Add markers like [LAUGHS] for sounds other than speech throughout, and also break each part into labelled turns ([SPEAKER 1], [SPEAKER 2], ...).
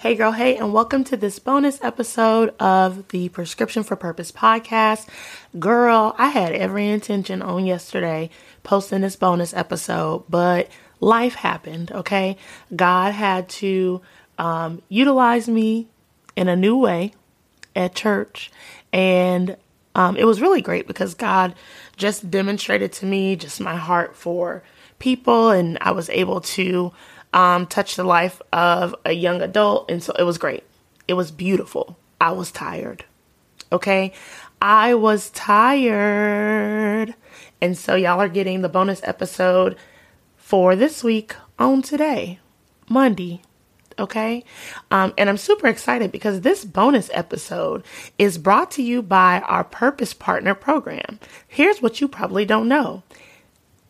[SPEAKER 1] Hey, girl, hey, and welcome to this bonus episode of the Prescription for Purpose podcast. Girl, I had every intention on yesterday posting this bonus episode, but life happened, okay? God had to um, utilize me in a new way at church, and um, it was really great because God just demonstrated to me just my heart for people, and I was able to um, touched the life of a young adult. And so it was great. It was beautiful. I was tired. Okay. I was tired. And so y'all are getting the bonus episode for this week on today, Monday. Okay. Um, and I'm super excited because this bonus episode is brought to you by our Purpose Partner program. Here's what you probably don't know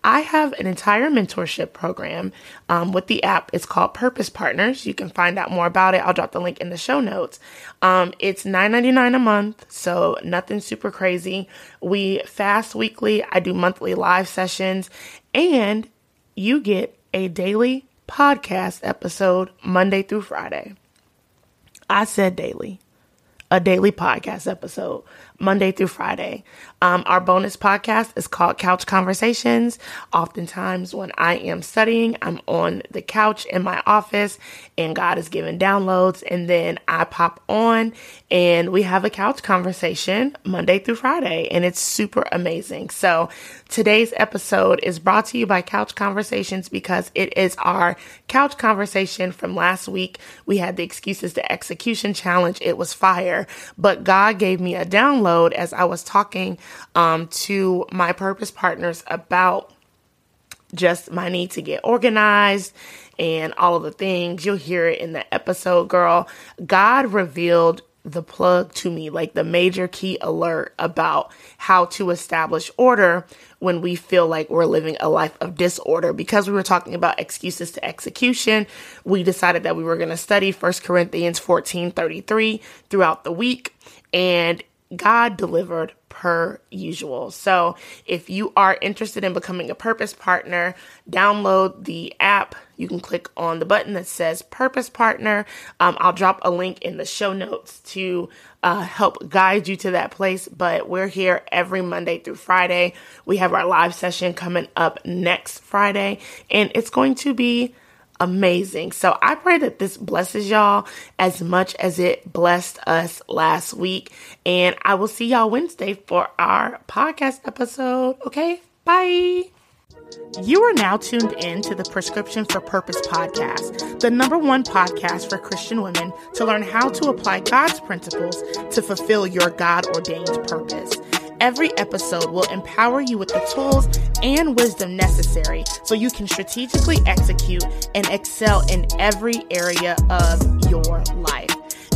[SPEAKER 1] I have an entire mentorship program um, with the app. It's called Purpose Partners. You can find out more about it. I'll drop the link in the show notes. Um, it's $9.99 a month, so nothing super crazy. We fast weekly. I do monthly live sessions, and you get a daily podcast episode Monday through Friday. I said daily, a daily podcast episode Monday through Friday. Um, our bonus podcast is called Couch Conversations. Oftentimes, when I am studying, I'm on the couch in my office and God is giving downloads, and then I pop on and we have a couch conversation Monday through Friday, and it's super amazing. So, today's episode is brought to you by Couch Conversations because it is our couch conversation from last week. We had the Excuses to Execution Challenge, it was fire, but God gave me a download as I was talking um, to my purpose partners about just my need to get organized and all of the things. You'll hear it in the episode, girl. God revealed the plug to me, like the major key alert about how to establish order when we feel like we're living a life of disorder. Because we were talking about excuses to execution, we decided that we were going to study 1 Corinthians 14 33 throughout the week. And God delivered per usual. So if you are interested in becoming a purpose partner, download the app. You can click on the button that says purpose partner. Um, I'll drop a link in the show notes to uh, help guide you to that place. But we're here every Monday through Friday. We have our live session coming up next Friday, and it's going to be amazing. So I pray that this blesses y'all as much as it blessed us last week. And I will see y'all Wednesday for our podcast episode. Okay, bye. You are now tuned in to the Prescription for Purpose podcast, the number one podcast for Christian women to learn how to apply God's principles to fulfill your God ordained purpose. Every episode will empower you with the tools and wisdom necessary so you can strategically execute and excel in every area of your life.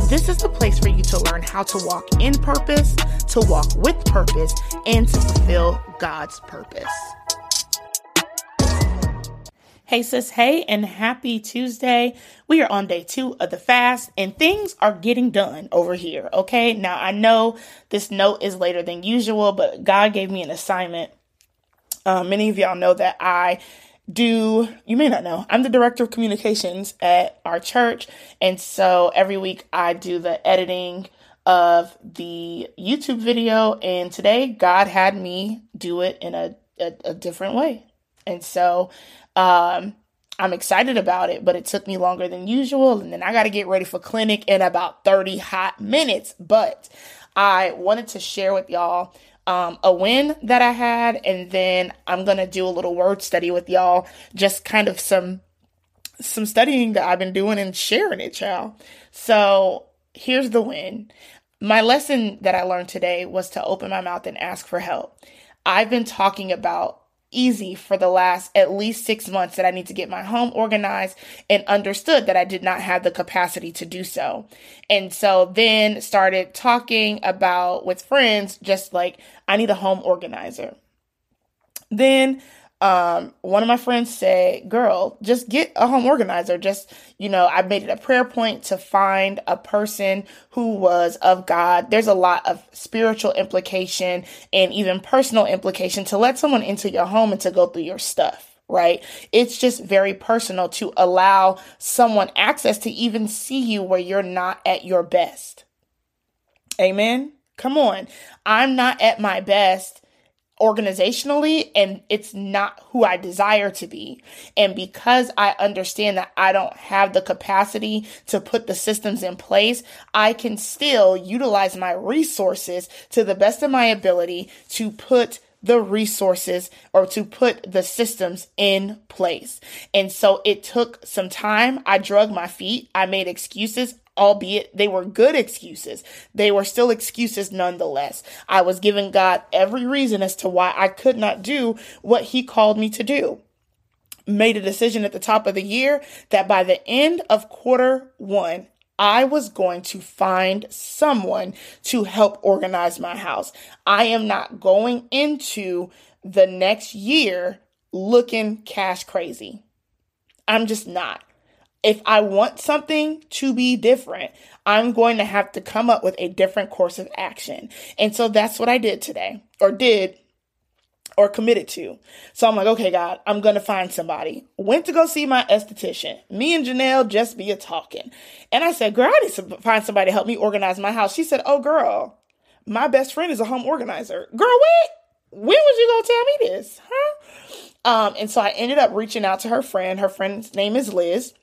[SPEAKER 1] This is the place for you to learn how to walk in purpose, to walk with purpose, and to fulfill God's purpose. Hey, sis, hey, and happy Tuesday. We are on day two of the fast, and things are getting done over here. Okay, now I know this note is later than usual, but God gave me an assignment. Uh, many of y'all know that I do, you may not know, I'm the director of communications at our church, and so every week I do the editing of the YouTube video, and today God had me do it in a, a, a different way. And so um, I'm excited about it, but it took me longer than usual. And then I got to get ready for clinic in about 30 hot minutes. But I wanted to share with y'all um, a win that I had, and then I'm gonna do a little word study with y'all, just kind of some some studying that I've been doing and sharing it, y'all. So here's the win. My lesson that I learned today was to open my mouth and ask for help. I've been talking about easy for the last at least six months that I need to get my home organized and understood that I did not have the capacity to do so. And so then started talking about with friends, just like, I need a home organizer. Then um, one of my friends said, Girl, just get a home organizer. Just, you know, I made it a prayer point to find a person who was of God. There's a lot of spiritual implication and even personal implication to let someone into your home and to go through your stuff right? It's just very personal to allow someone access to even see you where you're not at your best. Amen. Come on. I'm not at my best organizationally and it's not who I desire to be. And because I understand that I don't have the capacity to put the systems in place, I can still utilize my resources to the best of my ability to put the resources or to put the systems in place. And so it took some time. I drug my feet. I made excuses albeit they were good excuses. They were still excuses nonetheless. I was giving God every reason as to why I could not do what He called me to do. Made a decision at the top of the year that by the end of quarter one, I was going to find someone to help organize my house. I am not going into the next year looking cash crazy. I'm just not if I want something to be different, I'm going to have to come up with a different course of action. And so that's what I did today, or did, or committed to. So I'm like, okay, God, I'm going to find somebody. Went to go see my esthetician. Me and Janelle just be a talking. And I said, girl, I need to find somebody to help me organize my house. She said, oh, girl, my best friend is a home organizer. Girl, wait, when was you going to tell me this? Huh? Um, and so I ended up reaching out to her friend. Her friend's name is Liz.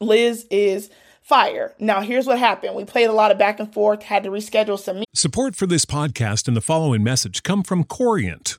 [SPEAKER 1] Liz is fire. Now, here's what happened. We played a lot of back and forth, had to reschedule some.
[SPEAKER 2] Support for this podcast and the following message come from Corient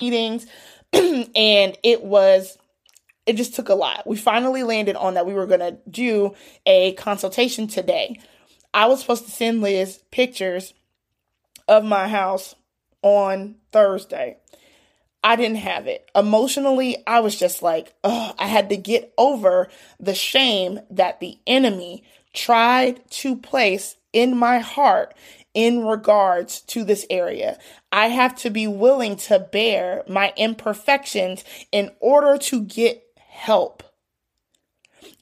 [SPEAKER 1] meetings [CLEARS THROAT] and it was it just took a lot. We finally landed on that we were going to do a consultation today. I was supposed to send Liz pictures of my house on Thursday. I didn't have it. Emotionally, I was just like, oh, I had to get over the shame that the enemy tried to place in my heart in regards to this area. I have to be willing to bear my imperfections in order to get help.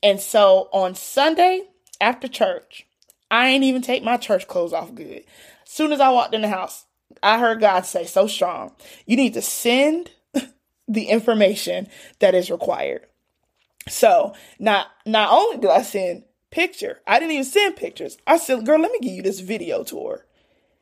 [SPEAKER 1] And so on Sunday after church, I ain't even take my church clothes off good. Soon as I walked in the house, I heard God say so strong, you need to send [LAUGHS] the information that is required. So not not only do I send picture. I didn't even send pictures. I said, girl, let me give you this video tour.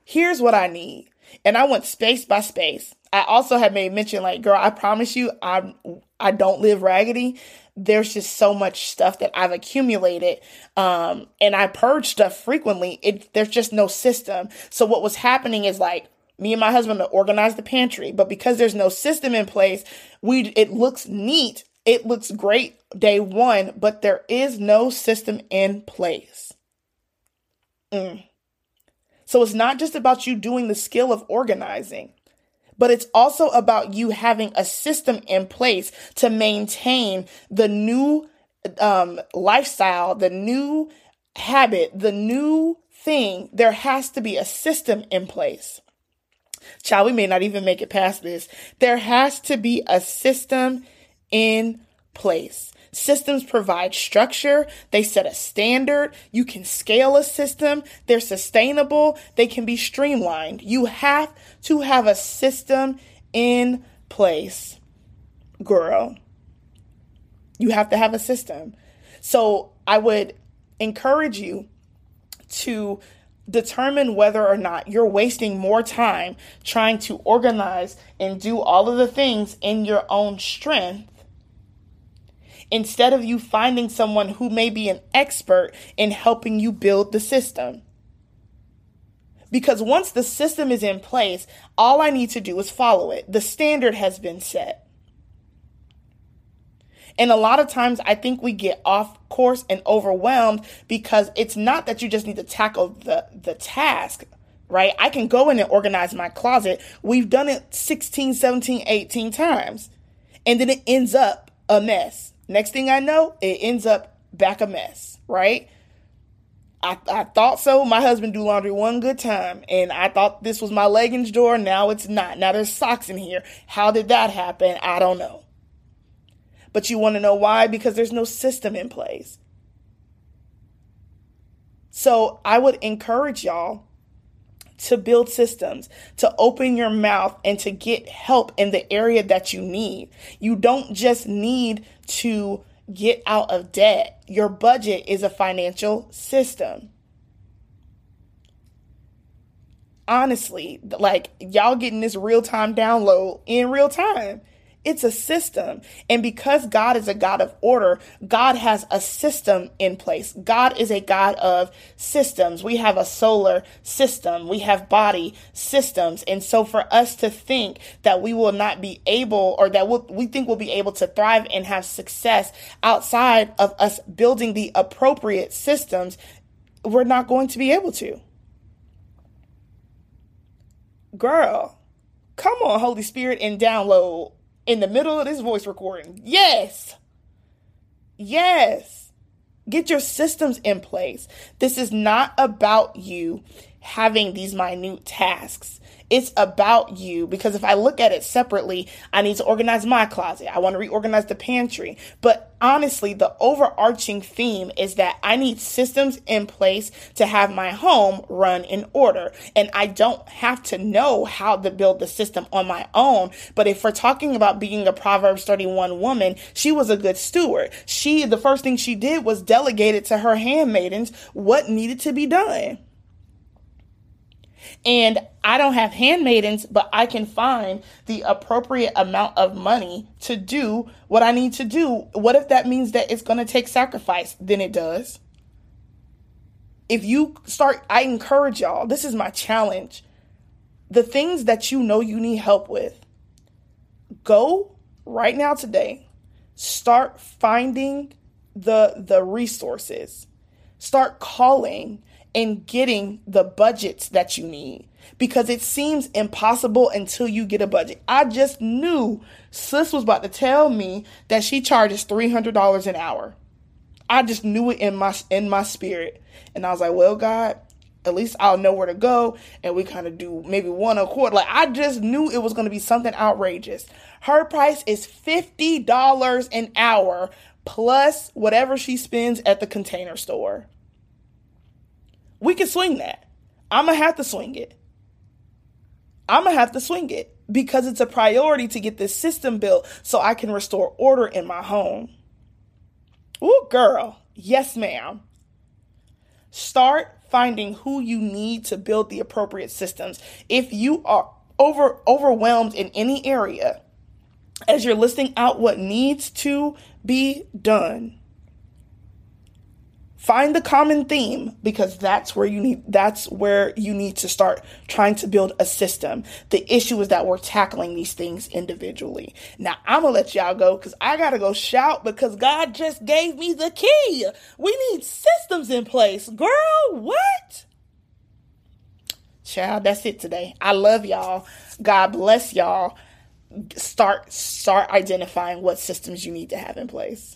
[SPEAKER 1] Here's what I need. And I went space by space. I also had made mention, like, girl, I promise you, I I don't live raggedy. There's just so much stuff that I've accumulated, um, and I purge stuff frequently. It there's just no system. So what was happening is like me and my husband organized the pantry, but because there's no system in place, we it looks neat It looks great day one, but there is no system in place. Mm. So it's not just about you doing the skill of organizing, but it's also about you having a system in place to maintain the new um, lifestyle, the new habit, the new thing. There has to be a system in place. Child, we may not even make it past this. There has to be a system in place. Systems provide structure, they set a standard, you can scale a system, they're sustainable, they can be streamlined. You have to have a system in place, girl. You have to have a system. So I would encourage you to determine whether or not you're wasting more time trying to organize and do all of the things in your own strength instead of you finding someone who may be an expert in helping you build the system. Because once the system is in place, all I need to do is follow it. The standard has been set. And a lot of times I think we get off course and overwhelmed because it's not that you just need to tackle the, the task, right? I can go in and organize my closet. We've done it 16, 17, 18 times. And then it ends up a mess. Next thing I know, it ends up back a mess, right? I, I thought so. My husband do laundry one good time, and I thought this was my leggings drawer. Now it's not. Now there's socks in here. How did that happen? I don't know. But you want to know why? Because there's no system in place. So I would encourage y'all to build systems, to open your mouth and to get help in the area that you need. You don't just need to get out of debt. Your budget is a financial system. Honestly, like y'all getting this real time download in real time. It's a system. And because God is a God of order, God has a system in place. God is a God of systems. We have a solar system, we have body systems. And so for us to think that we will not be able or that we'll, we think we'll be able to thrive and have success outside of us building the appropriate systems, we're not going to be able to. Girl, come on, Holy Spirit, and download in the middle of this voice recording. Yes. Yes. Get your systems in place. This is not about you having these minute tasks. It's about you because if I look at it separately, I need to organize my closet. I want to reorganize the pantry. But honestly, the overarching theme is that I need systems in place to have my home run in order. And I don't have to know how to build the system on my own. But if we're talking about being a Proverbs 31 woman, she was a good steward. She, the first thing she did was delegate it to her handmaidens what needed to be done and I don't have handmaidens, but I can find the appropriate amount of money to do what I need to do. What if that means that it's going to take sacrifice? Then it does. If you start, I encourage y'all, this is my challenge. The things that you know you need help with, go right now today. Start finding the the resources. Start calling and getting the budgets that you need because it seems impossible until you get a budget. I just knew sis was about to tell me that she charges $300 an hour. I just knew it in my in my spirit. And I was like, "Well, God, at least I'll know where to go and we kind of do maybe one a quarter. Like I just knew it was going to be something outrageous. Her price is $50 an hour plus whatever she spends at the container store we can swing that. I'm going to have to swing it. I'm going to have to swing it because it's a priority to get this system built so I can restore order in my home. Ooh, girl. Yes, ma'am. Start finding who you need to build the appropriate systems. If you are over overwhelmed in any area as you're listing out what needs to be done, Find the common theme because that's where you need that's where you need to start trying to build a system. The issue is that we're tackling these things individually. Now I'm gonna let y'all go because I gotta go shout because God just gave me the key. We need systems in place. Girl, what? Child, that's it today. I love y'all. God bless y'all. Start start identifying what systems you need to have in place.